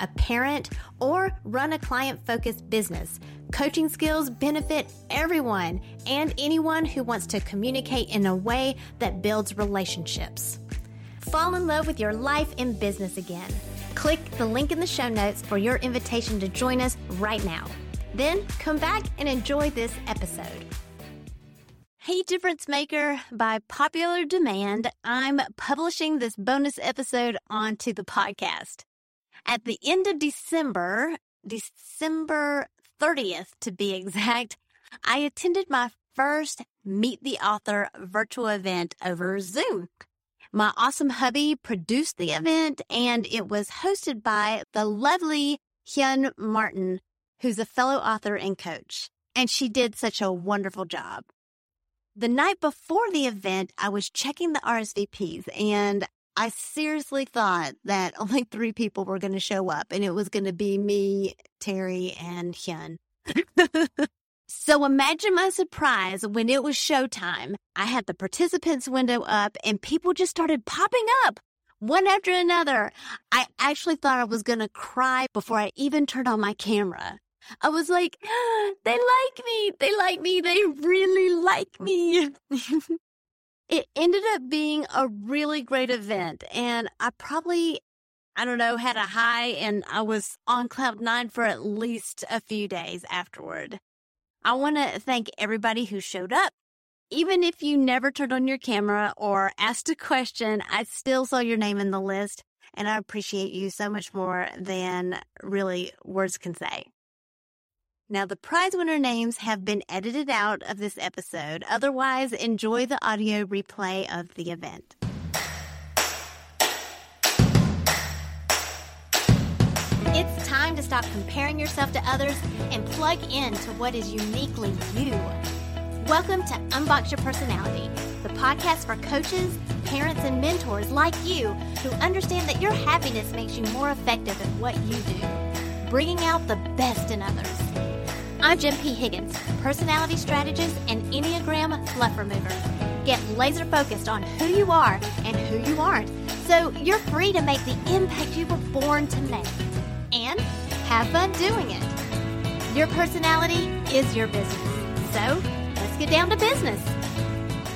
a parent, or run a client focused business, coaching skills benefit everyone and anyone who wants to communicate in a way that builds relationships. Fall in love with your life and business again. Click the link in the show notes for your invitation to join us right now. Then come back and enjoy this episode. Hey, Difference Maker, by popular demand, I'm publishing this bonus episode onto the podcast. At the end of December, December 30th to be exact, I attended my first Meet the Author virtual event over Zoom. My awesome hubby produced the event and it was hosted by the lovely Hyun Martin, who's a fellow author and coach. And she did such a wonderful job. The night before the event, I was checking the RSVPs and I seriously thought that only three people were going to show up and it was going to be me, Terry, and Hyun. so imagine my surprise when it was showtime. I had the participants window up and people just started popping up one after another. I actually thought I was going to cry before I even turned on my camera. I was like, they like me. They like me. They really like me. it ended up being a really great event. And I probably, I don't know, had a high and I was on cloud nine for at least a few days afterward. I want to thank everybody who showed up. Even if you never turned on your camera or asked a question, I still saw your name in the list. And I appreciate you so much more than really words can say. Now, the prize winner names have been edited out of this episode. Otherwise, enjoy the audio replay of the event. It's time to stop comparing yourself to others and plug in to what is uniquely you. Welcome to Unbox Your Personality, the podcast for coaches, parents, and mentors like you who understand that your happiness makes you more effective at what you do, bringing out the best in others. I'm Jen P. Higgins, personality strategist and Enneagram fluff remover. Get laser focused on who you are and who you aren't, so you're free to make the impact you were born to make. And have fun doing it. Your personality is your business. So let's get down to business.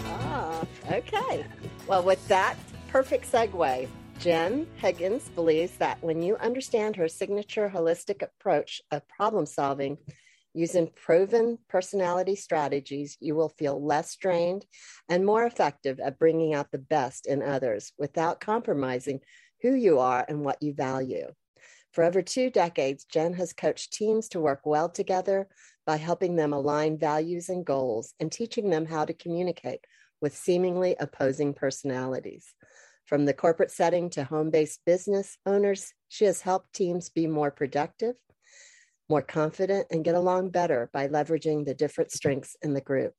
Ah, okay. Well, with that perfect segue, Jen Higgins believes that when you understand her signature holistic approach of problem solving, Using proven personality strategies, you will feel less strained and more effective at bringing out the best in others without compromising who you are and what you value. For over two decades, Jen has coached teams to work well together by helping them align values and goals and teaching them how to communicate with seemingly opposing personalities. From the corporate setting to home based business owners, she has helped teams be more productive more confident, and get along better by leveraging the different strengths in the group.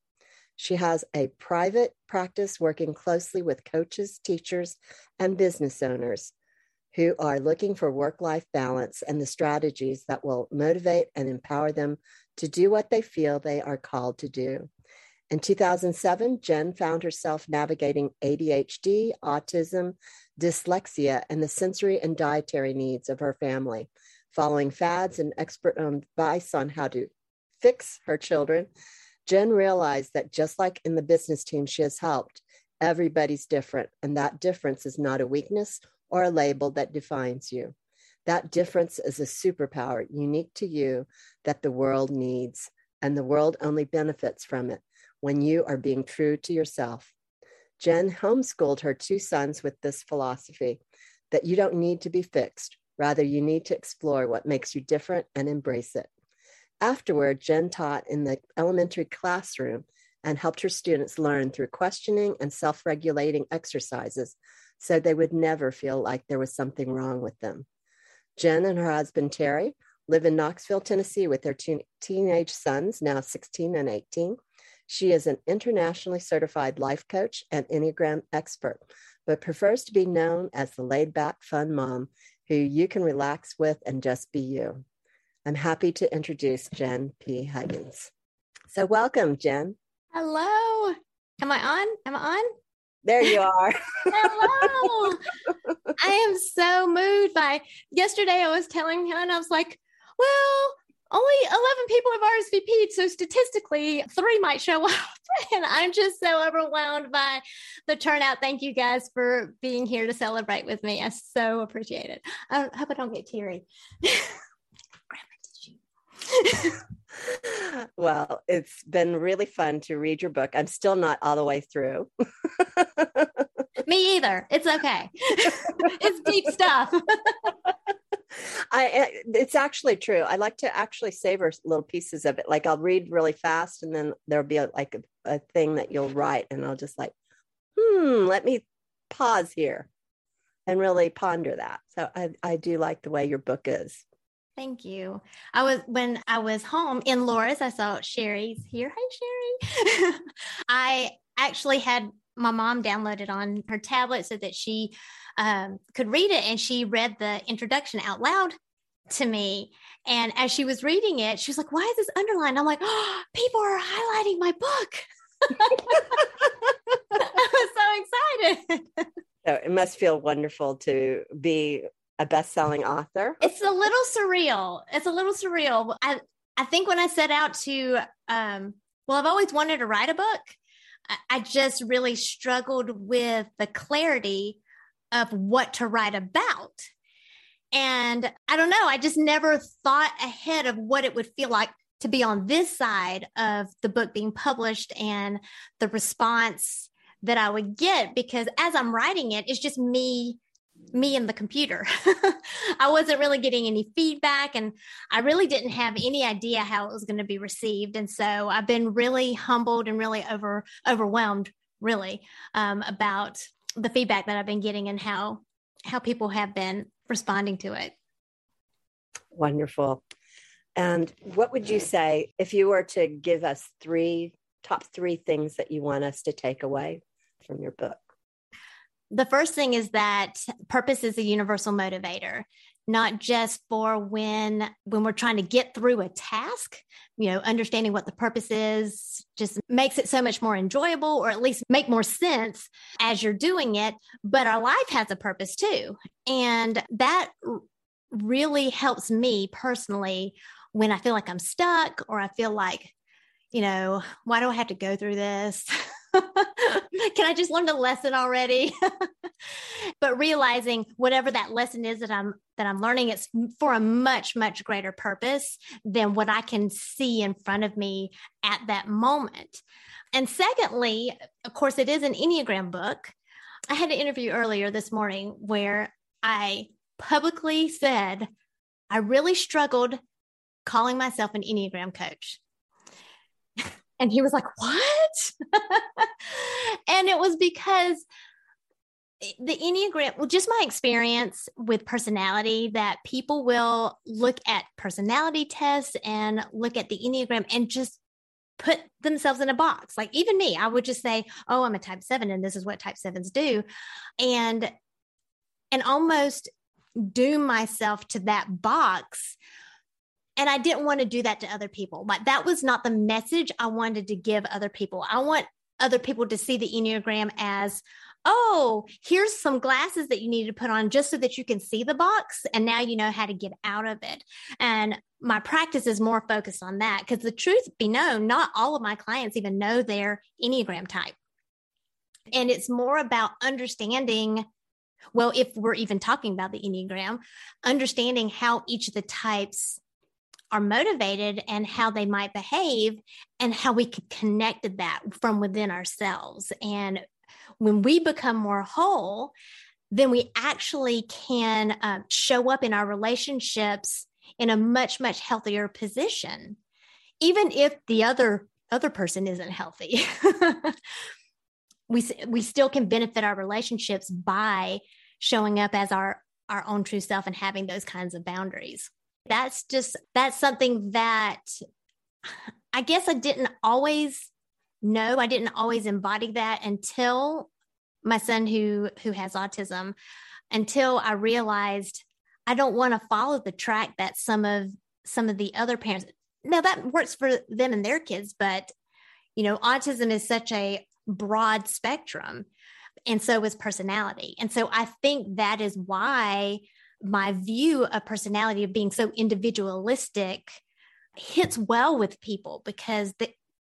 She has a private practice working closely with coaches, teachers, and business owners who are looking for work life balance and the strategies that will motivate and empower them to do what they feel they are called to do. In 2007, Jen found herself navigating ADHD, autism, dyslexia, and the sensory and dietary needs of her family. Following fads and expert um, advice on how to fix her children, Jen realized that just like in the business team she has helped, everybody's different, and that difference is not a weakness or a label that defines you. That difference is a superpower unique to you that the world needs, and the world only benefits from it when you are being true to yourself. Jen homeschooled her two sons with this philosophy that you don't need to be fixed. Rather, you need to explore what makes you different and embrace it. Afterward, Jen taught in the elementary classroom and helped her students learn through questioning and self regulating exercises so they would never feel like there was something wrong with them. Jen and her husband, Terry, live in Knoxville, Tennessee with their two teenage sons, now 16 and 18. She is an internationally certified life coach and Enneagram expert, but prefers to be known as the laid back, fun mom who you can relax with and just be you. I'm happy to introduce Jen P. Higgins. So, welcome, Jen. Hello. Am I on? Am I on? There you are. Hello. I am so moved by yesterday. I was telling him, and I was like, well, only 11 people have RSVP'd. So statistically, three might show up. and I'm just so overwhelmed by the turnout. Thank you guys for being here to celebrate with me. I so appreciate it. I hope I don't get teary. well, it's been really fun to read your book. I'm still not all the way through. Me either. It's okay. it's deep stuff. I it's actually true. I like to actually savor little pieces of it. Like I'll read really fast and then there'll be a, like a, a thing that you'll write and I'll just like, hmm, let me pause here and really ponder that. So I, I do like the way your book is. Thank you. I was when I was home in Loris, I saw Sherry's here. Hi, Sherry. I actually had my mom downloaded on her tablet so that she um, could read it, and she read the introduction out loud to me. And as she was reading it, she was like, "Why is this underlined?" I'm like, "Oh, people are highlighting my book." I was so excited. So it must feel wonderful to be a best-selling author. It's a little surreal. It's a little surreal. I I think when I set out to um well, I've always wanted to write a book. I, I just really struggled with the clarity of what to write about. And I don't know, I just never thought ahead of what it would feel like to be on this side of the book being published and the response that I would get because as I'm writing it, it's just me me and the computer. I wasn't really getting any feedback and I really didn't have any idea how it was going to be received. And so I've been really humbled and really over overwhelmed really um, about the feedback that I've been getting and how how people have been responding to it. Wonderful. And what would you say if you were to give us three top three things that you want us to take away from your book? the first thing is that purpose is a universal motivator not just for when when we're trying to get through a task you know understanding what the purpose is just makes it so much more enjoyable or at least make more sense as you're doing it. But our life has a purpose too. And that really helps me personally when i feel like i'm stuck or i feel like you know why do i have to go through this Can I just learn the lesson already? but realizing whatever that lesson is that I'm that I'm learning, it's for a much, much greater purpose than what I can see in front of me at that moment. And secondly, of course, it is an Enneagram book. I had an interview earlier this morning where I publicly said I really struggled calling myself an Enneagram coach. And he was like, What? and it was because the Enneagram, well, just my experience with personality, that people will look at personality tests and look at the Enneagram and just put themselves in a box. Like even me, I would just say, Oh, I'm a type seven, and this is what type sevens do. And and almost doom myself to that box and I didn't want to do that to other people. But that was not the message I wanted to give other people. I want other people to see the Enneagram as, oh, here's some glasses that you need to put on just so that you can see the box. And now you know how to get out of it. And my practice is more focused on that because the truth be known, not all of my clients even know their Enneagram type. And it's more about understanding well, if we're even talking about the Enneagram, understanding how each of the types are motivated and how they might behave and how we could connect that from within ourselves. And when we become more whole, then we actually can uh, show up in our relationships in a much, much healthier position, even if the other other person isn't healthy. we we still can benefit our relationships by showing up as our our own true self and having those kinds of boundaries that's just that's something that i guess i didn't always know. I didn't always embody that until my son who who has autism until i realized i don't want to follow the track that some of some of the other parents now that works for them and their kids but you know autism is such a broad spectrum and so is personality. And so i think that is why my view of personality of being so individualistic hits well with people because the,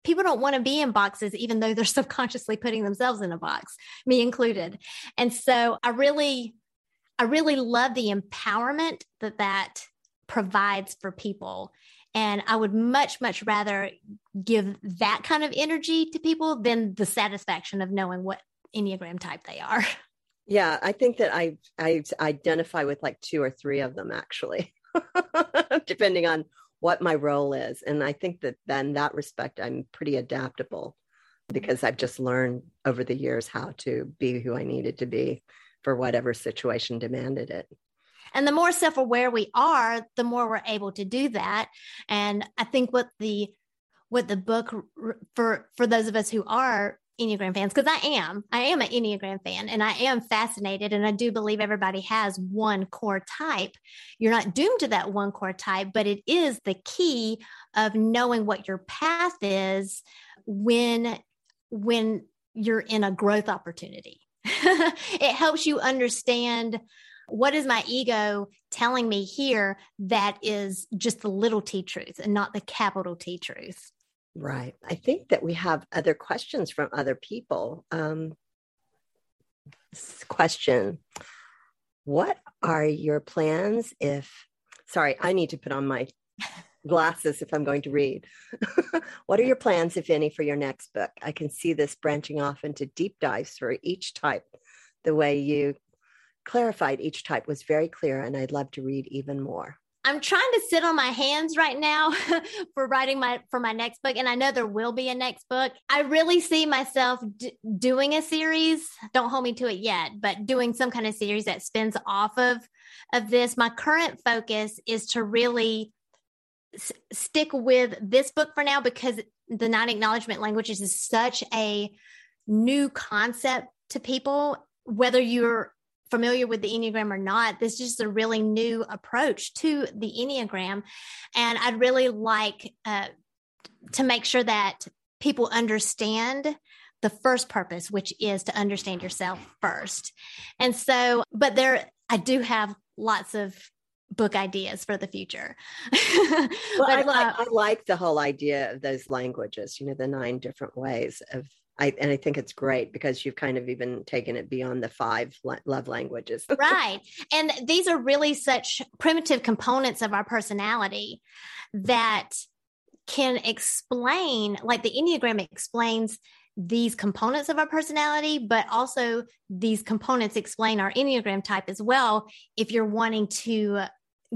people don't want to be in boxes even though they're subconsciously putting themselves in a box me included. And so i really i really love the empowerment that that provides for people. And i would much much rather give that kind of energy to people than the satisfaction of knowing what enneagram type they are Yeah, I think that I I identify with like two or three of them actually, depending on what my role is. And I think that then that respect, I'm pretty adaptable because I've just learned over the years how to be who I needed to be for whatever situation demanded it. And the more self aware we are, the more we're able to do that. And I think what the what the book for for those of us who are Enneagram fans because I am. I am an Enneagram fan and I am fascinated. And I do believe everybody has one core type. You're not doomed to that one core type, but it is the key of knowing what your path is when when you're in a growth opportunity. it helps you understand what is my ego telling me here that is just the little t truth and not the capital T truth. Right. I think that we have other questions from other people. Um, question What are your plans if, sorry, I need to put on my glasses if I'm going to read. what are your plans, if any, for your next book? I can see this branching off into deep dives for each type. The way you clarified each type was very clear, and I'd love to read even more. I'm trying to sit on my hands right now for writing my for my next book and I know there will be a next book. I really see myself d- doing a series. Don't hold me to it yet, but doing some kind of series that spins off of of this. My current focus is to really s- stick with this book for now because the nine acknowledgement languages is such a new concept to people whether you're familiar with the Enneagram or not, this is just a really new approach to the Enneagram. And I'd really like uh, to make sure that people understand the first purpose, which is to understand yourself first. And so, but there, I do have lots of book ideas for the future. well, but, I, like, uh, I like the whole idea of those languages, you know, the nine different ways of I, and I think it's great because you've kind of even taken it beyond the five love languages. right. And these are really such primitive components of our personality that can explain, like the Enneagram explains these components of our personality, but also these components explain our Enneagram type as well. If you're wanting to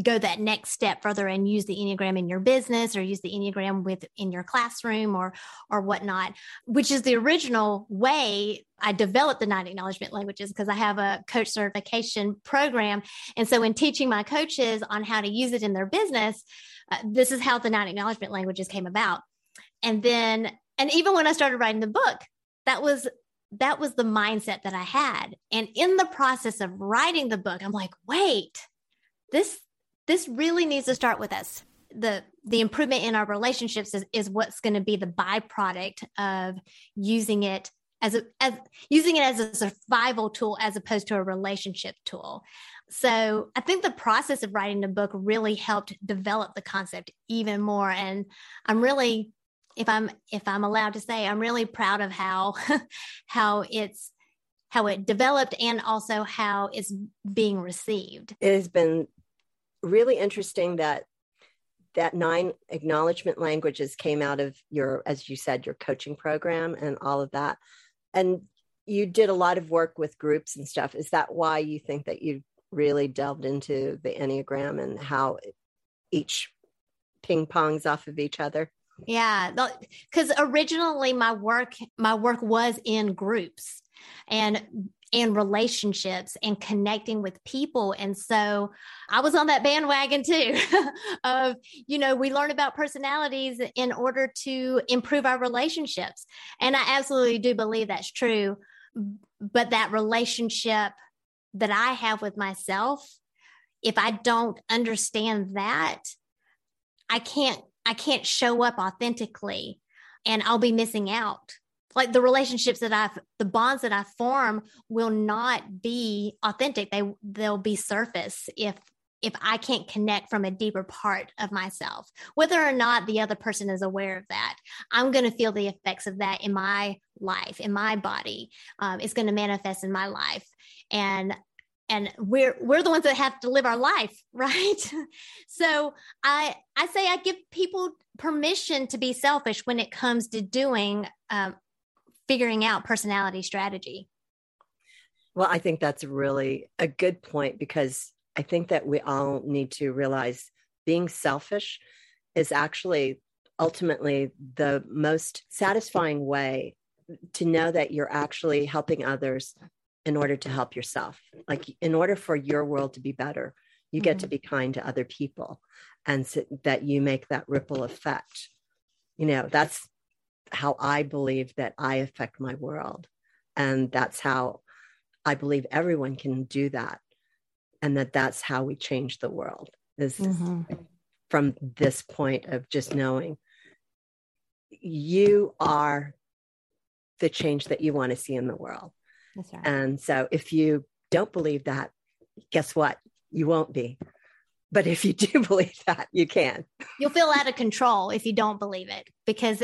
go that next step further and use the enneagram in your business or use the enneagram with in your classroom or or whatnot which is the original way i developed the nine acknowledgement languages because i have a coach certification program. And so in teaching my coaches on how to use it in their business uh, this is how the nine acknowledgement languages came about. And then and even when i started writing the book that was that was the mindset that i had. And in the process of writing the book i'm like wait this this really needs to start with us. the the improvement in our relationships is, is what's going to be the byproduct of using it as a as using it as a survival tool as opposed to a relationship tool so i think the process of writing the book really helped develop the concept even more and i'm really if i'm if i'm allowed to say i'm really proud of how how it's how it developed and also how it's being received it has been really interesting that that nine acknowledgement languages came out of your as you said your coaching program and all of that. And you did a lot of work with groups and stuff. Is that why you think that you really delved into the enneagram and how each ping pongs off of each other? Yeah because originally my work my work was in groups. And and relationships and connecting with people. And so I was on that bandwagon too of, you know, we learn about personalities in order to improve our relationships. And I absolutely do believe that's true. But that relationship that I have with myself, if I don't understand that, I can't I can't show up authentically and I'll be missing out like the relationships that I've the bonds that I form will not be authentic. They they'll be surface if if I can't connect from a deeper part of myself, whether or not the other person is aware of that, I'm going to feel the effects of that in my life, in my body. Um, it's going to manifest in my life, and and we're we're the ones that have to live our life, right? so I I say I give people permission to be selfish when it comes to doing um, figuring out personality strategy. Well, I think that's really a good point because I think that we all need to realize being selfish is actually ultimately the most satisfying way to know that you're actually helping others in order to help yourself. Like, in order for your world to be better, you mm-hmm. get to mm-hmm. be kind to other people and so that you make that ripple effect. You know, that's how I believe that I affect my world. And that's how I believe everyone can do that. And that that's how we change the world is mm-hmm. from this point of just knowing you are the change that you want to see in the world. Right. And so if you don't believe that, guess what? You won't be. But if you do believe that, you can. You'll feel out of control if you don't believe it because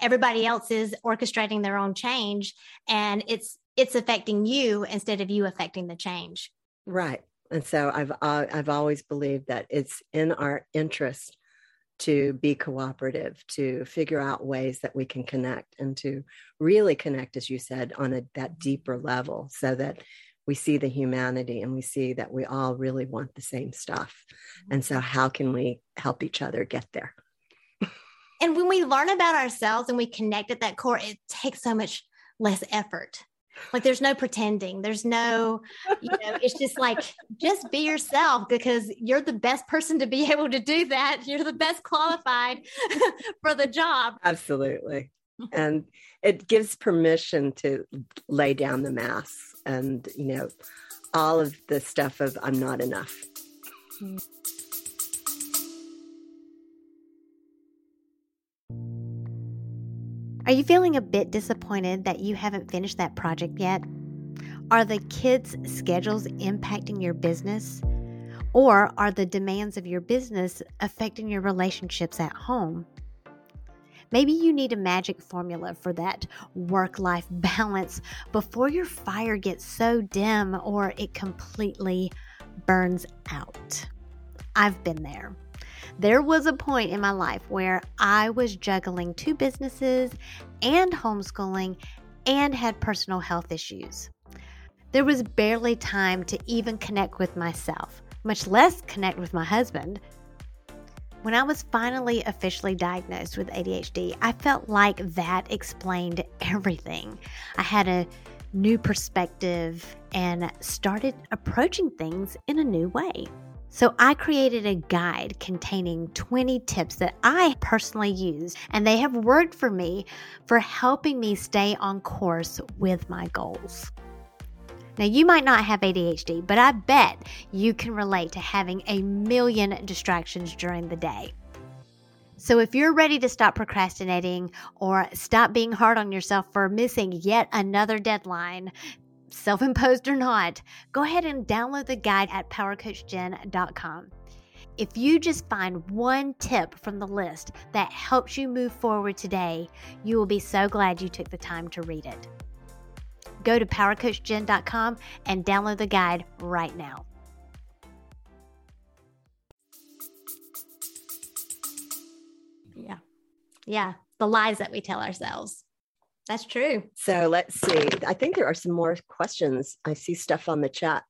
everybody else is orchestrating their own change and it's it's affecting you instead of you affecting the change. Right. And so i've uh, i've always believed that it's in our interest to be cooperative to figure out ways that we can connect and to really connect as you said on a, that deeper level so that we see the humanity and we see that we all really want the same stuff. And so how can we help each other get there and when we learn about ourselves and we connect at that core, it takes so much less effort. Like there's no pretending. There's no, you know, it's just like just be yourself because you're the best person to be able to do that. You're the best qualified for the job. Absolutely. And it gives permission to lay down the mask and, you know, all of the stuff of I'm not enough. Mm. Are you feeling a bit disappointed that you haven't finished that project yet? Are the kids' schedules impacting your business? Or are the demands of your business affecting your relationships at home? Maybe you need a magic formula for that work life balance before your fire gets so dim or it completely burns out. I've been there. There was a point in my life where I was juggling two businesses and homeschooling and had personal health issues. There was barely time to even connect with myself, much less connect with my husband. When I was finally officially diagnosed with ADHD, I felt like that explained everything. I had a new perspective and started approaching things in a new way. So I created a guide containing 20 tips that I personally use, and they have worked for me for helping me stay on course with my goals. Now, you might not have ADHD, but I bet you can relate to having a million distractions during the day. So if you're ready to stop procrastinating or stop being hard on yourself for missing yet another deadline, self imposed or not, go ahead and download the guide at powercoachjen.com. If you just find one tip from the list that helps you move forward today, you will be so glad you took the time to read it. Go to powercoachjen.com and download the guide right now. Yeah. Yeah. The lies that we tell ourselves. That's true. So let's see. I think there are some more questions. I see stuff on the chat.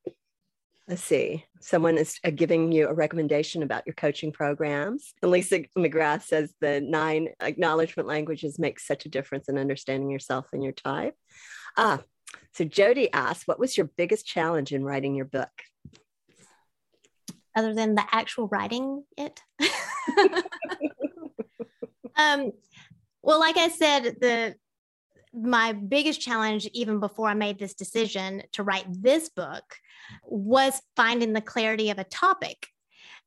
Let's see. Someone is uh, giving you a recommendation about your coaching programs. And Lisa McGrath says the nine acknowledgement languages make such a difference in understanding yourself and your type. Ah, so Jody asked, what was your biggest challenge in writing your book? Other than the actual writing it. um, well, like I said, the my biggest challenge, even before I made this decision to write this book, was finding the clarity of a topic.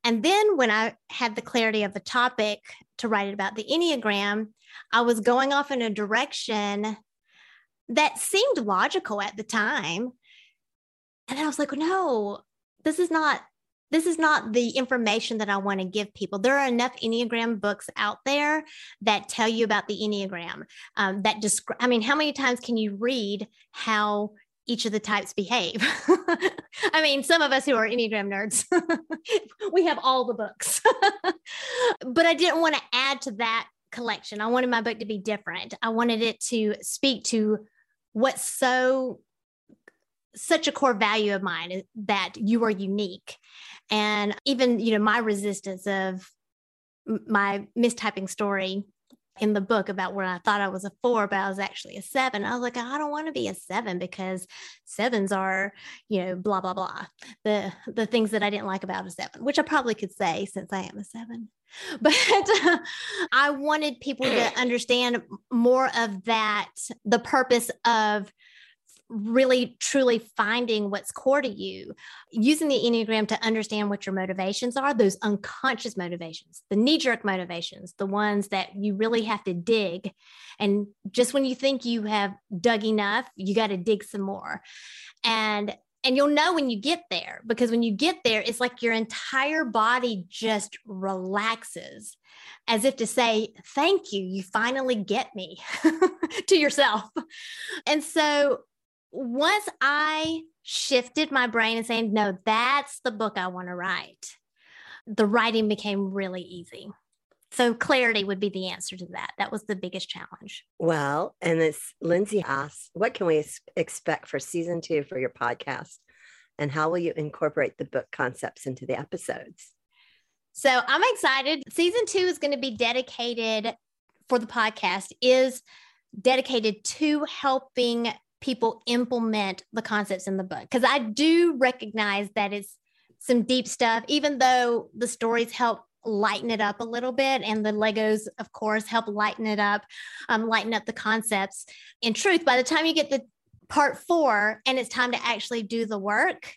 And then when I had the clarity of the topic to write it about the Enneagram, I was going off in a direction that seemed logical at the time. And I was like, no, this is not this is not the information that I want to give people. There are enough Enneagram books out there that tell you about the Enneagram. Um, that describe. I mean, how many times can you read how each of the types behave? I mean, some of us who are Enneagram nerds, we have all the books. but I didn't want to add to that collection. I wanted my book to be different. I wanted it to speak to what's so such a core value of mine that you are unique and even you know my resistance of my mistyping story in the book about where I thought I was a four, but I was actually a seven. I was like, I don't want to be a seven because sevens are, you know, blah blah blah. The the things that I didn't like about a seven, which I probably could say since I am a seven. But uh, I wanted people to understand more of that, the purpose of really truly finding what's core to you, using the Enneagram to understand what your motivations are, those unconscious motivations, the knee jerk motivations, the ones that you really have to dig. And just when you think you have dug enough, you got to dig some more. And and you'll know when you get there because when you get there it's like your entire body just relaxes as if to say thank you you finally get me to yourself and so once I shifted my brain and saying, no, that's the book I want to write, the writing became really easy. So clarity would be the answer to that. That was the biggest challenge. Well, and this Lindsay asks, what can we expect for season two for your podcast? And how will you incorporate the book concepts into the episodes? So I'm excited. Season two is going to be dedicated for the podcast, is dedicated to helping people implement the concepts in the book because I do recognize that it's some deep stuff, even though the stories help lighten it up a little bit and the legos of course help lighten it up um, lighten up the concepts. In truth by the time you get the part four and it's time to actually do the work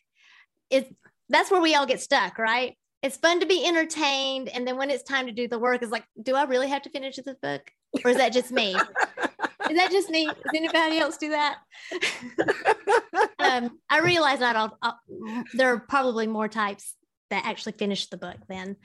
it that's where we all get stuck right? It's fun to be entertained and then when it's time to do the work it's like do i really have to finish this book? Or is that just me is that just me? Does anybody else do that? um, I realize that I'll, I'll, there are probably more types that actually finish the book than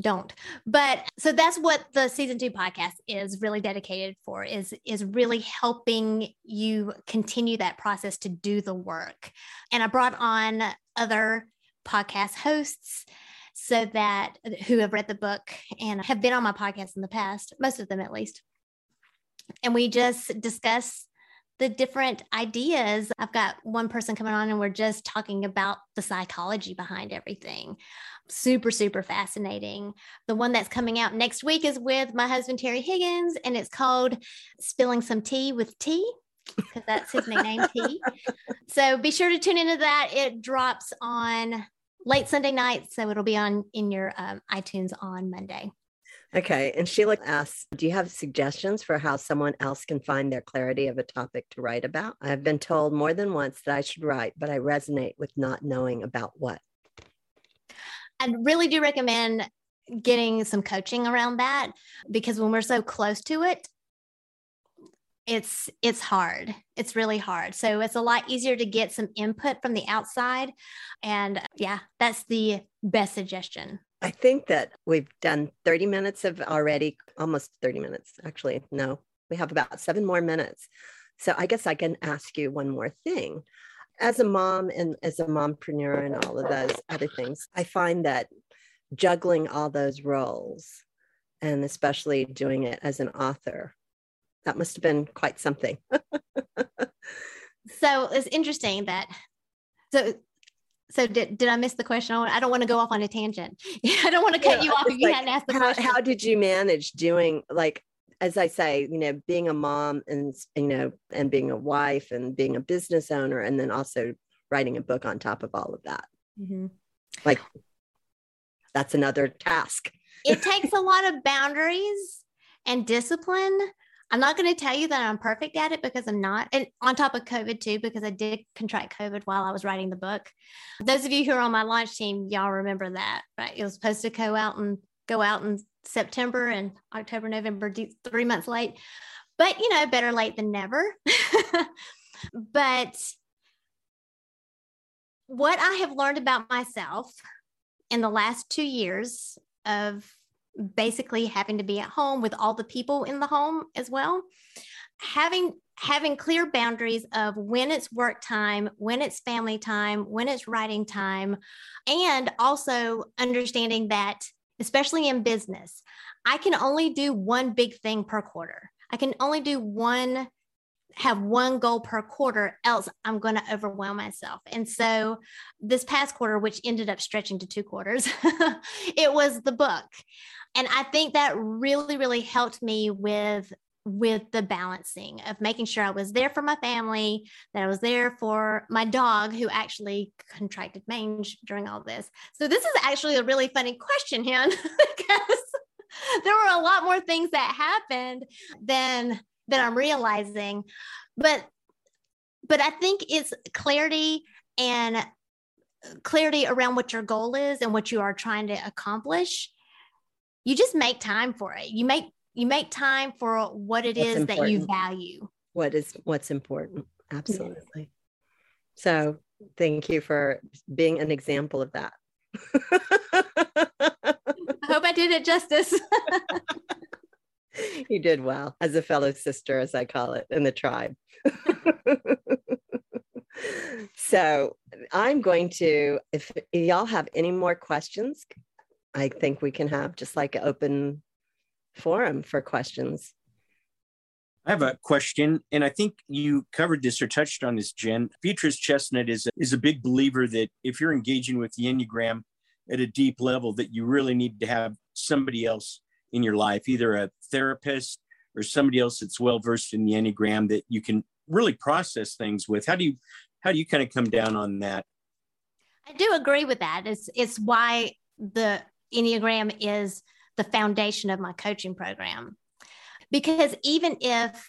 don't. But so that's what the season two podcast is really dedicated for is is really helping you continue that process to do the work. And I brought on other podcast hosts so that who have read the book and have been on my podcast in the past, most of them at least and we just discuss the different ideas. I've got one person coming on and we're just talking about the psychology behind everything. Super, super fascinating. The one that's coming out next week is with my husband, Terry Higgins, and it's called Spilling Some Tea with T because that's his nickname, T. So be sure to tune into that. It drops on late Sunday night, so it'll be on in your um, iTunes on Monday. Okay. And Sheila asks Do you have suggestions for how someone else can find their clarity of a topic to write about? I've been told more than once that I should write, but I resonate with not knowing about what. I really do recommend getting some coaching around that because when we're so close to it, it's it's hard it's really hard so it's a lot easier to get some input from the outside and yeah that's the best suggestion i think that we've done 30 minutes of already almost 30 minutes actually no we have about seven more minutes so i guess i can ask you one more thing as a mom and as a mompreneur and all of those other things i find that juggling all those roles and especially doing it as an author that must have been quite something. so it's interesting that so so did, did I miss the question? I don't want to go off on a tangent. I don't want to cut you off if you hadn't asked the how, question. How did you manage doing like as I say, you know, being a mom and you know, and being a wife and being a business owner, and then also writing a book on top of all of that. Mm-hmm. Like that's another task. it takes a lot of boundaries and discipline I'm not going to tell you that I'm perfect at it because I'm not. And on top of COVID, too, because I did contract COVID while I was writing the book. Those of you who are on my launch team, y'all remember that, right? It was supposed to go out and go out in September and October, November, three months late. But, you know, better late than never. but what I have learned about myself in the last two years of basically having to be at home with all the people in the home as well. Having having clear boundaries of when it's work time when it's family time when it's writing time and also understanding that especially in business i can only do one big thing per quarter. I can only do one have one goal per quarter else i'm going to overwhelm myself. And so this past quarter which ended up stretching to two quarters it was the book and i think that really really helped me with with the balancing of making sure i was there for my family that i was there for my dog who actually contracted mange during all this. So this is actually a really funny question Hen, because there were a lot more things that happened than than i'm realizing. But but i think it's clarity and clarity around what your goal is and what you are trying to accomplish you just make time for it. You make you make time for what it what's is important. that you value. What is what's important? Absolutely. Yes. So thank you for being an example of that. I hope I did it justice. you did well as a fellow sister, as I call it in the tribe. so I'm going to, if y'all have any more questions, I think we can have just like an open forum for questions. I have a question, and I think you covered this or touched on this, Jen. Beatrice Chestnut is a, is a big believer that if you're engaging with the Enneagram at a deep level, that you really need to have somebody else in your life, either a therapist or somebody else that's well versed in the Enneagram that you can really process things with. How do you how do you kind of come down on that? I do agree with that. It's it's why the Enneagram is the foundation of my coaching program. Because even if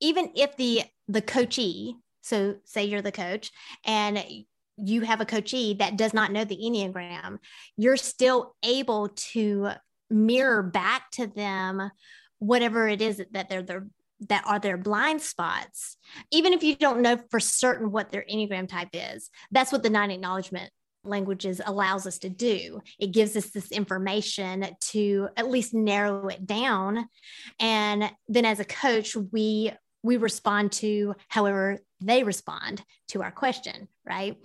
even if the the coachee, so say you're the coach and you have a coachee that does not know the Enneagram, you're still able to mirror back to them whatever it is that they're, they're that are their blind spots, even if you don't know for certain what their Enneagram type is. That's what the nine acknowledgement languages allows us to do. It gives us this information to at least narrow it down. And then as a coach, we we respond to however they respond to our question, right?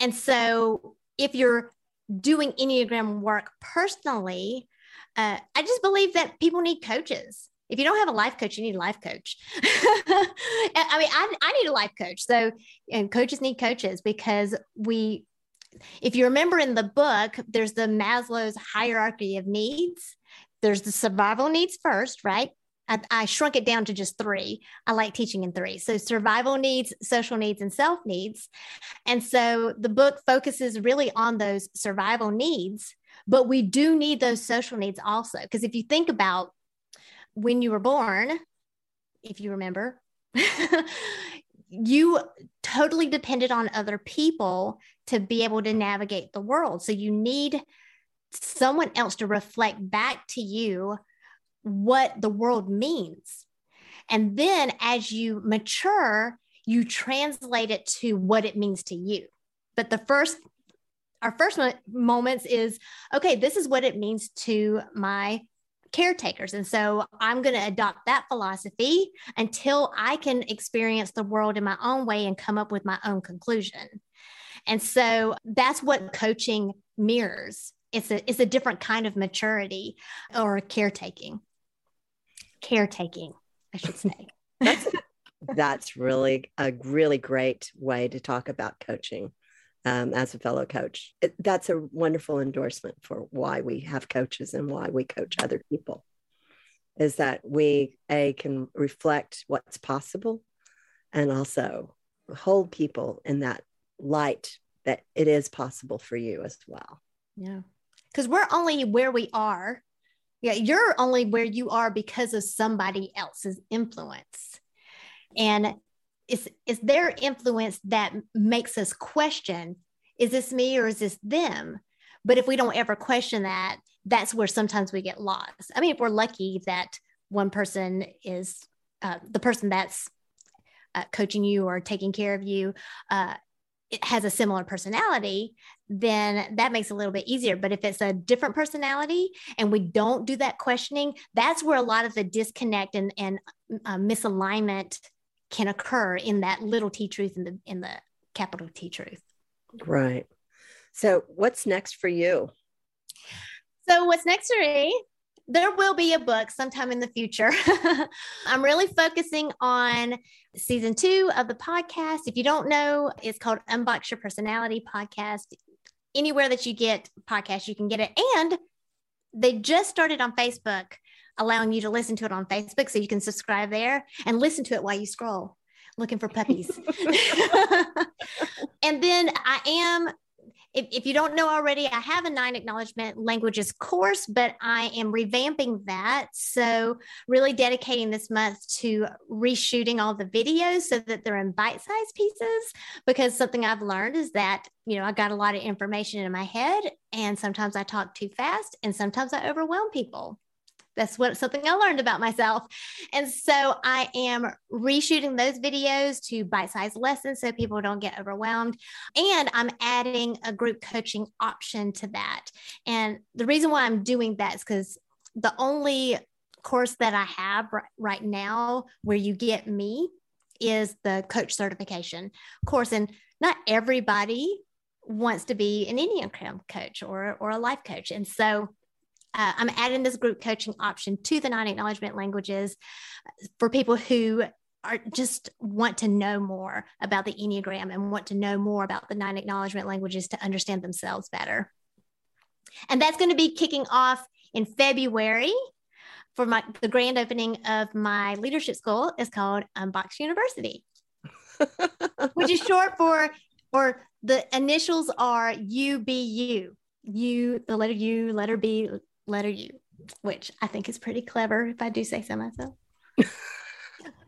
And so if you're doing Enneagram work personally, uh, I just believe that people need coaches. If you don't have a life coach, you need a life coach. I mean, I, I need a life coach. So, and coaches need coaches because we if you remember in the book, there's the Maslow's hierarchy of needs. There's the survival needs first, right? I, I, shrunk it down to just three. I like teaching in three. So, survival needs, social needs, and self needs. And so, the book focuses really on those survival needs, but we do need those social needs also. Because if you think about when you were born, if you remember, you totally depended on other people to be able to navigate the world. So you need someone else to reflect back to you what the world means. And then as you mature, you translate it to what it means to you. But the first, our first moments is okay, this is what it means to my caretakers. And so I'm going to adopt that philosophy until I can experience the world in my own way and come up with my own conclusion. And so that's what coaching mirrors. It's a, it's a different kind of maturity or caretaking. Caretaking, I should say. that's, that's really a really great way to talk about coaching um, as a fellow coach. It, that's a wonderful endorsement for why we have coaches and why we coach other people. Is that we a can reflect what's possible, and also hold people in that light that it is possible for you as well. Yeah, because we're only where we are. Yeah, you're only where you are because of somebody else's influence. And it's, it's their influence that makes us question is this me or is this them? But if we don't ever question that, that's where sometimes we get lost. I mean, if we're lucky that one person is uh, the person that's uh, coaching you or taking care of you uh, it has a similar personality, then that makes it a little bit easier. But if it's a different personality and we don't do that questioning, that's where a lot of the disconnect and, and uh, misalignment can occur in that little t truth in the in the capital T truth. Right. So what's next for you? So what's next for me? There will be a book sometime in the future. I'm really focusing on season two of the podcast. If you don't know, it's called Unbox Your Personality Podcast. Anywhere that you get podcasts, you can get it. And they just started on Facebook allowing you to listen to it on Facebook. So you can subscribe there and listen to it while you scroll looking for puppies. and then I am if, if, you don't know already, I have a nine acknowledgement languages course, but I am revamping that. So, really dedicating this month to reshooting all the videos so that they're in bite sized pieces. Because something I've learned is that, you know, I got a lot of information in my head, and sometimes I talk too fast, and sometimes I overwhelm people that's what something I learned about myself. And so I am reshooting those videos to bite-sized lessons so people don't get overwhelmed. And I'm adding a group coaching option to that. And the reason why I'm doing that is because the only course that I have right now where you get me is the coach certification course. And not everybody wants to be an Enneagram coach or, or a life coach. And so uh, I'm adding this group coaching option to the nine acknowledgement languages for people who are just want to know more about the Enneagram and want to know more about the nine acknowledgement languages to understand themselves better. And that's going to be kicking off in February for my the grand opening of my leadership school is called Unbox University, which is short for or the initials are UBU. U, the letter U, letter B, letter U, which I think is pretty clever if I do say so myself.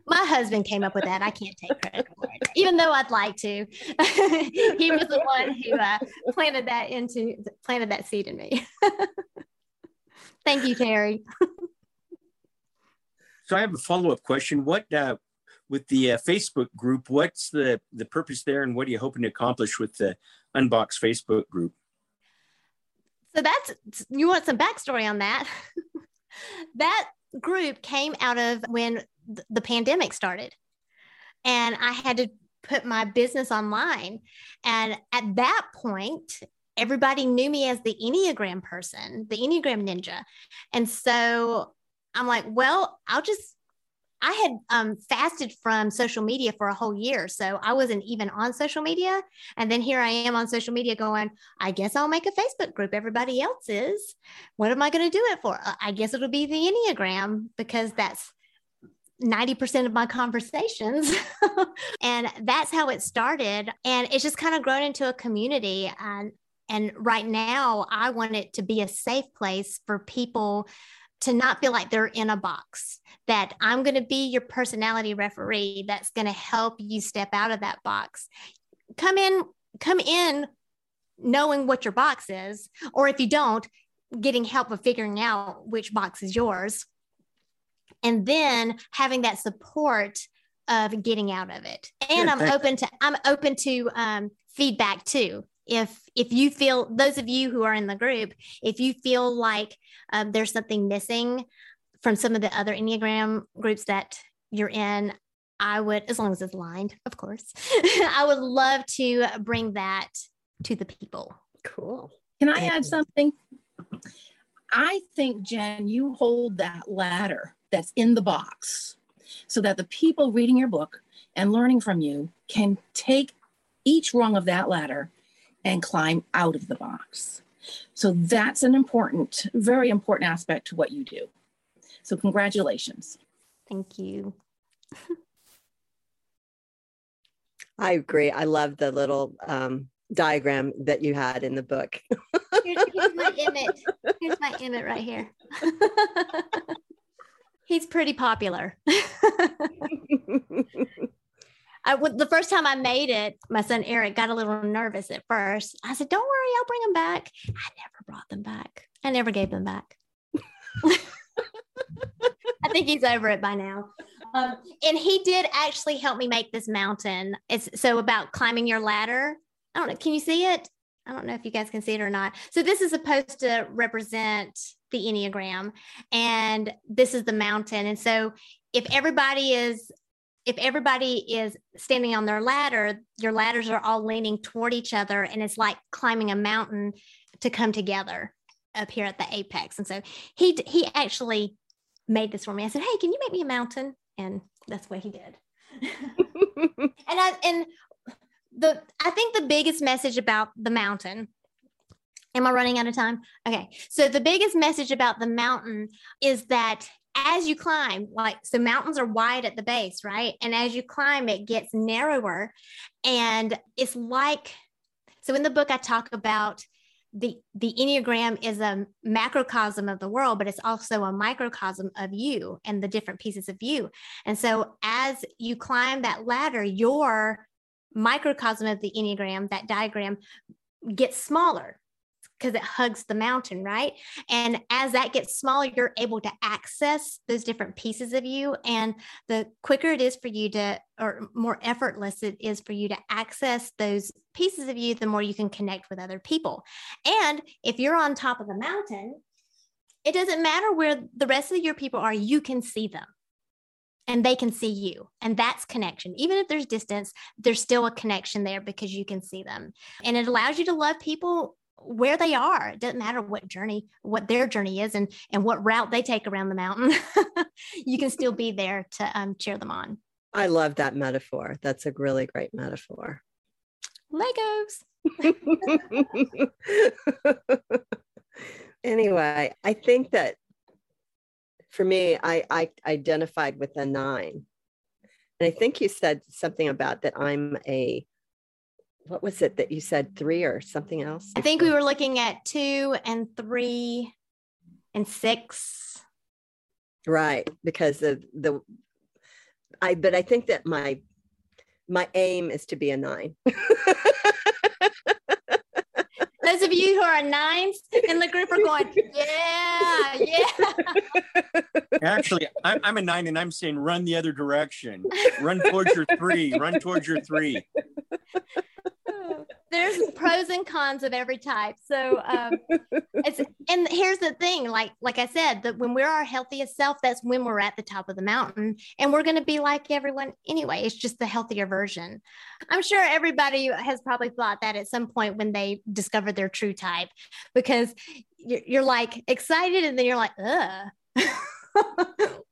My husband came up with that. I can't take credit for it, even though I'd like to. he was the one who uh, planted that into planted that seed in me. Thank you, Terry. so I have a follow up question. What uh, with the uh, Facebook group? What's the the purpose there, and what are you hoping to accomplish with the Unbox Facebook group? So that's you want some backstory on that. that group came out of when the pandemic started. And I had to put my business online. And at that point, everybody knew me as the Enneagram person, the Enneagram ninja. And so I'm like, well, I'll just I had um, fasted from social media for a whole year. So I wasn't even on social media. And then here I am on social media going, I guess I'll make a Facebook group. Everybody else is. What am I going to do it for? I guess it'll be the Enneagram because that's 90% of my conversations. and that's how it started. And it's just kind of grown into a community. And, and right now, I want it to be a safe place for people to not feel like they're in a box, that I'm going to be your personality referee that's going to help you step out of that box. Come in, come in knowing what your box is, or if you don't, getting help with figuring out which box is yours and then having that support of getting out of it and i'm open to i'm open to um, feedback too if if you feel those of you who are in the group if you feel like um, there's something missing from some of the other enneagram groups that you're in i would as long as it's lined of course i would love to bring that to the people. Cool. Can i add something? I think jen you hold that ladder that's in the box so that the people reading your book and learning from you can take each rung of that ladder and climb out of the box. So that's an important, very important aspect to what you do. So, congratulations. Thank you. I agree. I love the little um, diagram that you had in the book. here's, here's my Emmet. Here's my Emmet right here. He's pretty popular. I, the first time I made it, my son Eric got a little nervous at first. I said, "Don't worry, I'll bring them back." I never brought them back. I never gave them back. I think he's over it by now. Um, and he did actually help me make this mountain. It's so about climbing your ladder. I don't know. Can you see it? I don't know if you guys can see it or not. So this is supposed to represent the Enneagram, and this is the mountain. And so if everybody is if everybody is standing on their ladder, your ladders are all leaning toward each other, and it's like climbing a mountain to come together up here at the apex. And so he he actually made this for me. I said, "Hey, can you make me a mountain?" And that's what he did. and I and the I think the biggest message about the mountain. Am I running out of time? Okay. So the biggest message about the mountain is that as you climb, like so mountains are wide at the base, right? And as you climb, it gets narrower. And it's like, so in the book, I talk about the the enneagram is a macrocosm of the world but it's also a microcosm of you and the different pieces of you and so as you climb that ladder your microcosm of the enneagram that diagram gets smaller because it hugs the mountain, right? And as that gets smaller, you're able to access those different pieces of you. And the quicker it is for you to, or more effortless it is for you to access those pieces of you, the more you can connect with other people. And if you're on top of the mountain, it doesn't matter where the rest of your people are, you can see them and they can see you. And that's connection. Even if there's distance, there's still a connection there because you can see them. And it allows you to love people where they are. It doesn't matter what journey, what their journey is, and and what route they take around the mountain. you can still be there to um, cheer them on. I love that metaphor. That's a really great metaphor. Legos. anyway, I think that for me, I, I identified with a nine. And I think you said something about that I'm a what was it that you said three or something else? I think we were looking at two and three and six. Right, because the the I but I think that my my aim is to be a nine. Those of you who are nines in the group are going, yeah, yeah. Actually, I'm, I'm a nine and I'm saying run the other direction. Run towards your three. Run towards your three there's pros and cons of every type. So um, it's and here's the thing, like like I said, that when we're our healthiest self, that's when we're at the top of the mountain, and we're going to be like everyone anyway. It's just the healthier version. I'm sure everybody has probably thought that at some point when they discovered their true type, because you're, you're like excited, and then you're like, ugh.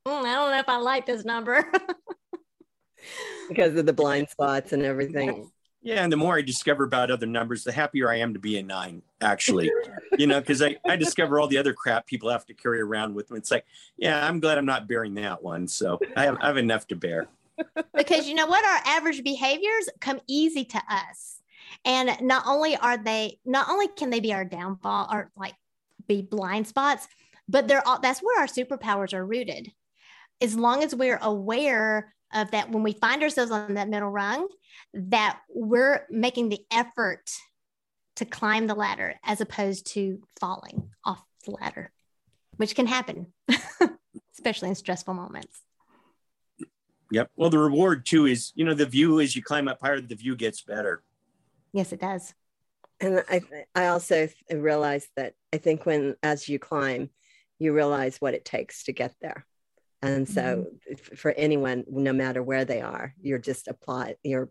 Mm, I don't know if I like this number. because of the blind spots and everything. Yeah, and the more I discover about other numbers, the happier I am to be a nine, actually. you know, because I, I discover all the other crap people have to carry around with them. It's like, yeah, I'm glad I'm not bearing that one. So I have, I have enough to bear. because you know what? Our average behaviors come easy to us. And not only are they, not only can they be our downfall or like be blind spots, but they're all, that's where our superpowers are rooted. As long as we're aware of that when we find ourselves on that middle rung, that we're making the effort to climb the ladder as opposed to falling off the ladder, which can happen, especially in stressful moments. Yep. Well, the reward too is, you know, the view as you climb up higher, the view gets better. Yes, it does. And I, I also realized that I think when, as you climb, you realize what it takes to get there. And so mm-hmm. for anyone, no matter where they are, you're just apply, you're,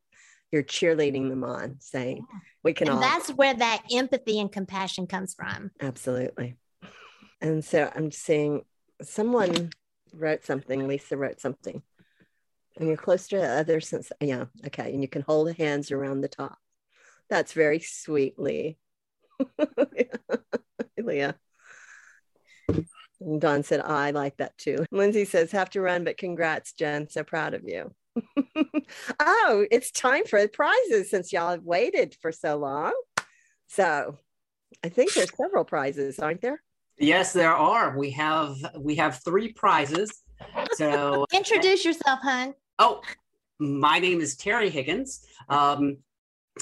you're cheerleading them on saying, we can and all. That's where that empathy and compassion comes from. Absolutely. And so I'm seeing someone wrote something, Lisa wrote something and you're close to others since yeah okay and you can hold hands around the top that's very sweet lee leah and Don said, I like that too. Lindsay says, have to run, but congrats, Jen. So proud of you. oh, it's time for the prizes since y'all have waited for so long. So I think there's several prizes, aren't there? Yes, there are. We have we have three prizes. So introduce yourself, hon. Oh, my name is Terry Higgins. Um,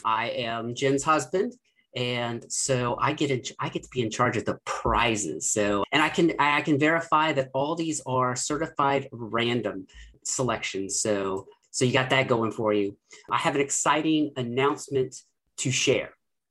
I am Jen's husband, and so I get in, I get to be in charge of the prizes. So, and I can I can verify that all these are certified random selections. So, so you got that going for you. I have an exciting announcement to share.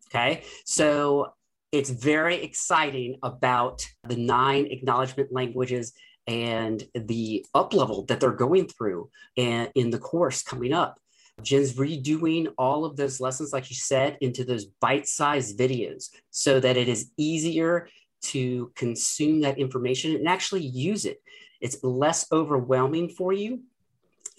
Okay, so it's very exciting about the nine acknowledgement languages and the up level that they're going through and in the course coming up. Jen's redoing all of those lessons, like you said, into those bite sized videos so that it is easier to consume that information and actually use it. It's less overwhelming for you,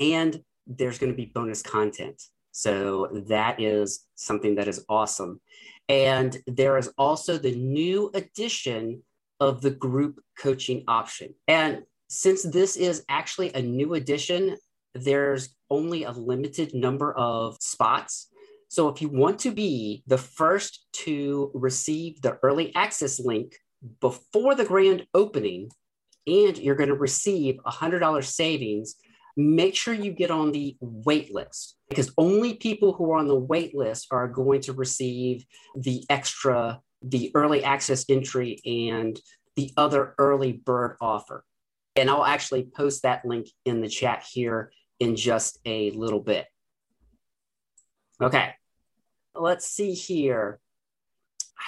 and there's going to be bonus content. So that is something that is awesome. And there is also the new addition of the group coaching option. And since this is actually a new addition, there's only a limited number of spots. So if you want to be the first to receive the early access link before the grand opening, and you're going to receive a $100 savings, make sure you get on the wait list because only people who are on the wait list are going to receive the extra the early access entry and the other early bird offer. And I'll actually post that link in the chat here in just a little bit. Okay, let's see here.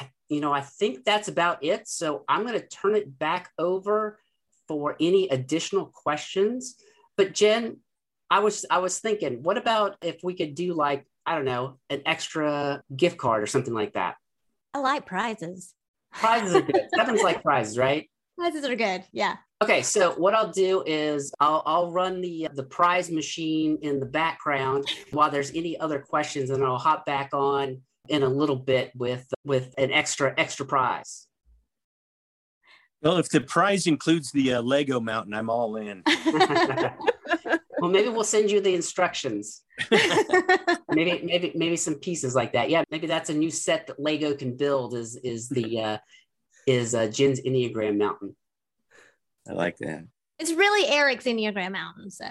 I, you know, I think that's about it. So I'm going to turn it back over for any additional questions. But Jen, I was I was thinking, what about if we could do like I don't know, an extra gift card or something like that? I like prizes. Prizes are good. Kevin's like prizes, right? Prizes are good. Yeah. Okay, so what I'll do is I'll, I'll run the the prize machine in the background while there's any other questions, and I'll hop back on in a little bit with with an extra extra prize. Well, if the prize includes the uh, Lego mountain, I'm all in. well, maybe we'll send you the instructions. maybe, maybe, maybe some pieces like that. Yeah, maybe that's a new set that Lego can build. Is is the uh, is uh, Jen's Enneagram Mountain. I like that. It's really Eric's Enneagram Mountain. So,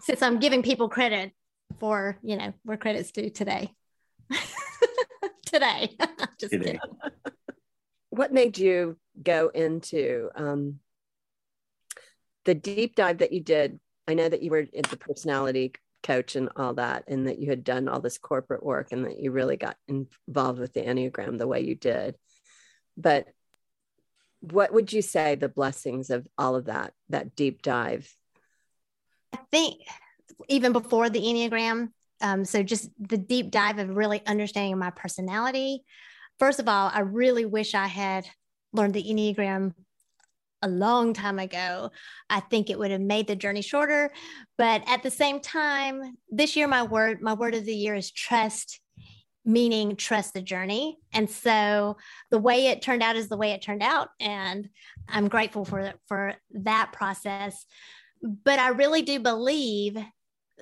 since I'm giving people credit for you know where credit's due today, today, just today. Kidding. What made you go into um, the deep dive that you did? I know that you were the personality coach and all that, and that you had done all this corporate work, and that you really got involved with the Enneagram the way you did. But what would you say the blessings of all of that, that deep dive? I think even before the Enneagram, um, so just the deep dive of really understanding my personality. First of all, I really wish I had learned the Enneagram a long time ago. I think it would have made the journey shorter. But at the same time, this year my word, my word of the year is trust, meaning trust the journey. And so the way it turned out is the way it turned out. And I'm grateful for for that process. But I really do believe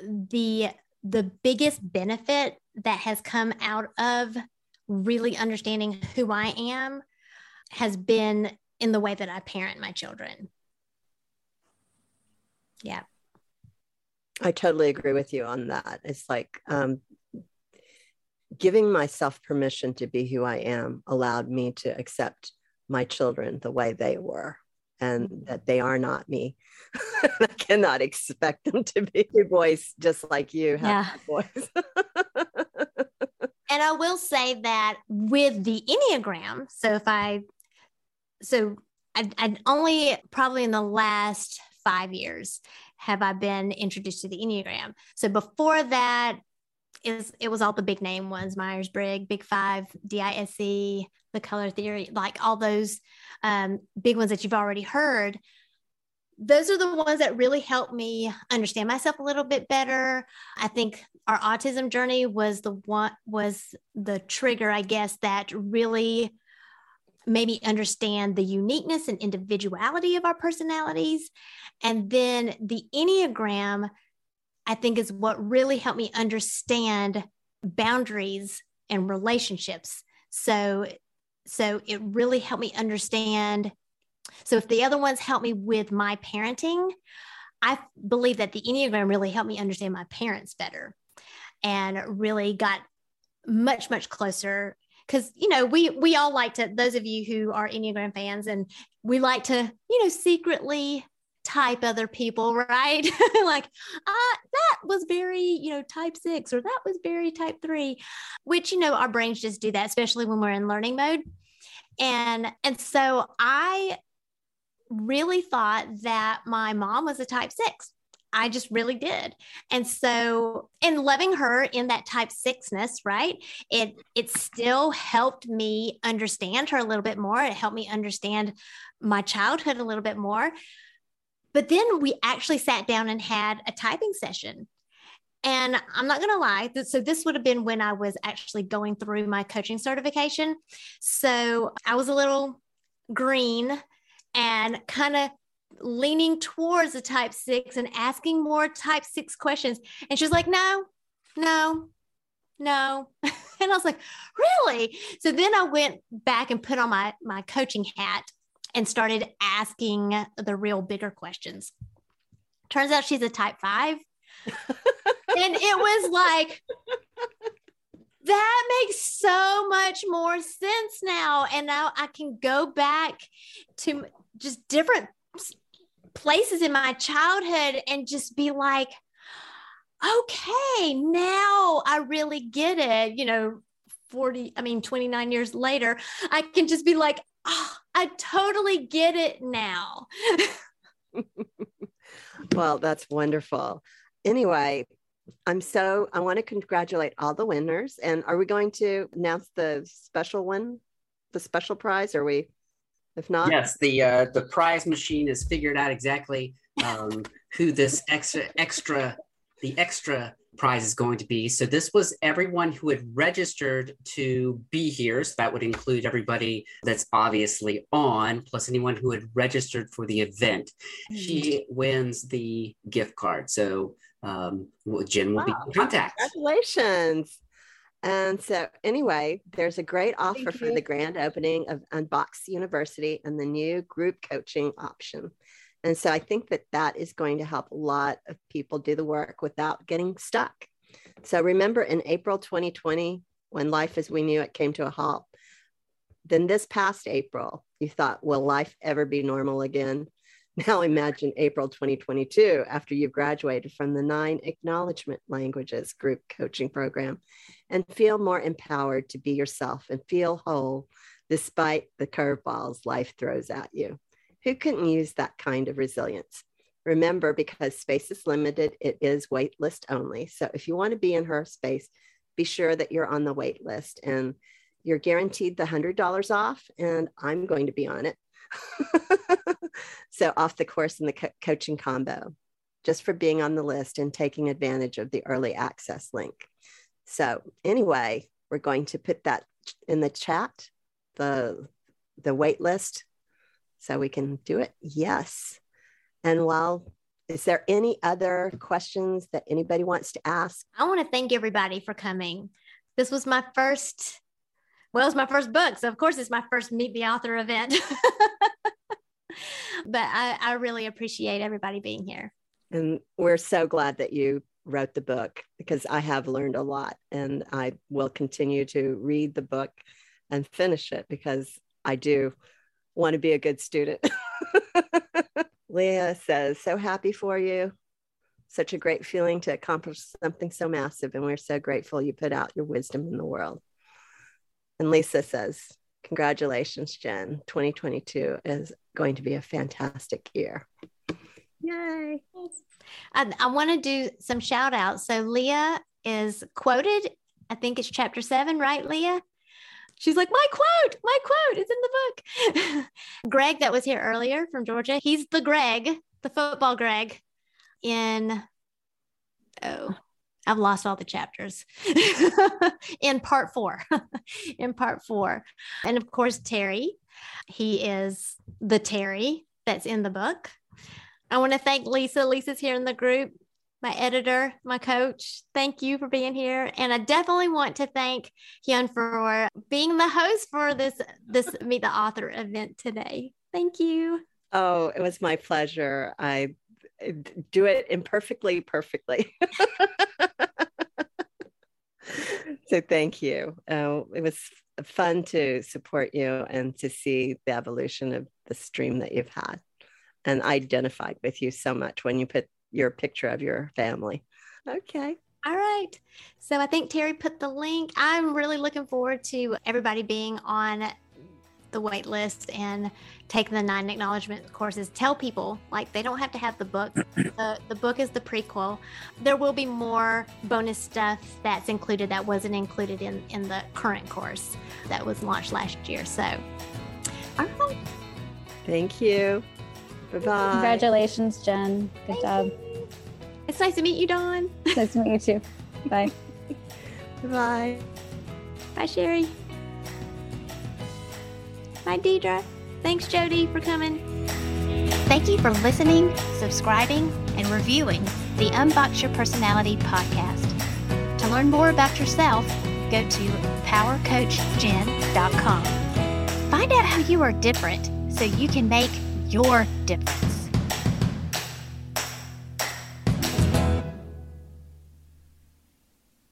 the the biggest benefit that has come out of really understanding who I am has been in the way that I parent my children. Yeah. I totally agree with you on that. It's like um, giving myself permission to be who I am allowed me to accept my children the way they were and mm. that they are not me. I cannot expect them to be a voice just like you have yeah. voice. and I will say that with the Enneagram, so if I, so I, I only probably in the last five years have I been introduced to the Enneagram. So before that, is it was all the big name ones Myers Briggs, Big Five, DISC, the color theory, like all those um, big ones that you've already heard. Those are the ones that really helped me understand myself a little bit better. I think our autism journey was the one was the trigger, I guess, that really made me understand the uniqueness and individuality of our personalities. And then the Enneagram, I think, is what really helped me understand boundaries and relationships. So, so it really helped me understand. So, if the other ones helped me with my parenting, I believe that the Enneagram really helped me understand my parents better and really got much, much closer because you know we we all like to those of you who are enneagram fans and we like to you know secretly type other people right like uh, that was very you know type six or that was very type three which you know our brains just do that especially when we're in learning mode and and so i really thought that my mom was a type six I just really did. And so in loving her in that type sixness, right? It it still helped me understand her a little bit more. It helped me understand my childhood a little bit more. But then we actually sat down and had a typing session. And I'm not going to lie. So, this would have been when I was actually going through my coaching certification. So, I was a little green and kind of leaning towards a type six and asking more type six questions. And she's like, no, no, no. and I was like, really? So then I went back and put on my, my coaching hat and started asking the real bigger questions. Turns out she's a type five. and it was like, that makes so much more sense now. And now I can go back to just different places in my childhood and just be like, okay, now I really get it. You know, 40, I mean, 29 years later, I can just be like, oh, I totally get it now. well, that's wonderful. Anyway, I'm so, I want to congratulate all the winners. And are we going to announce the special one, the special prize? Are we? If not, yes, the uh, the prize machine has figured out exactly um, who this extra extra the extra prize is going to be. So this was everyone who had registered to be here. So that would include everybody that's obviously on, plus anyone who had registered for the event. She mm-hmm. wins the gift card. So um, Jen will wow. be in contact. Congratulations. And so, anyway, there's a great offer for the grand opening of Unbox University and the new group coaching option. And so, I think that that is going to help a lot of people do the work without getting stuck. So, remember in April 2020, when life as we knew it came to a halt, then this past April, you thought, will life ever be normal again? Now imagine April 2022 after you've graduated from the nine acknowledgement languages group coaching program and feel more empowered to be yourself and feel whole despite the curveballs life throws at you. Who couldn't use that kind of resilience? Remember, because space is limited, it is wait list only. So if you want to be in her space, be sure that you're on the wait list and you're guaranteed the $100 off, and I'm going to be on it. so off the course in the co- coaching combo just for being on the list and taking advantage of the early access link. So anyway, we're going to put that in the chat, the the wait list, so we can do it. Yes. And while is there any other questions that anybody wants to ask? I want to thank everybody for coming. This was my first, well, it's my first book. So, of course, it's my first Meet the Author event. but I, I really appreciate everybody being here. And we're so glad that you wrote the book because I have learned a lot and I will continue to read the book and finish it because I do want to be a good student. Leah says, so happy for you. Such a great feeling to accomplish something so massive. And we're so grateful you put out your wisdom in the world. And Lisa says, Congratulations, Jen. 2022 is going to be a fantastic year. Yay. Um, I, I want to do some shout outs. So Leah is quoted. I think it's chapter seven, right, Leah? She's like, my quote, my quote is in the book. Greg, that was here earlier from Georgia, he's the Greg, the football Greg in, oh, I've lost all the chapters in part four. in part four. And of course, Terry, he is the Terry that's in the book. I want to thank Lisa. Lisa's here in the group, my editor, my coach. Thank you for being here. And I definitely want to thank Hyun for being the host for this this Meet the Author event today. Thank you. Oh, it was my pleasure. I do it imperfectly, perfectly. so thank you. Uh, it was fun to support you and to see the evolution of the stream that you've had and I identified with you so much when you put your picture of your family. Okay. All right. So I think Terry put the link. I'm really looking forward to everybody being on the wait list and taking the nine acknowledgement courses. Tell people like they don't have to have the book. the, the book is the prequel. There will be more bonus stuff that's included that wasn't included in, in the current course that was launched last year. So, all right. Thank you. Bye bye. Congratulations, Jen. Good Thank job. You. It's nice to meet you, Dawn. nice to meet you too. Bye. Bye. Bye, Sherry. Bye, Deidre. Thanks, Jody, for coming. Thank you for listening, subscribing, and reviewing the Unbox Your Personality podcast. To learn more about yourself, go to powercoachjen.com. Find out how you are different so you can make your difference.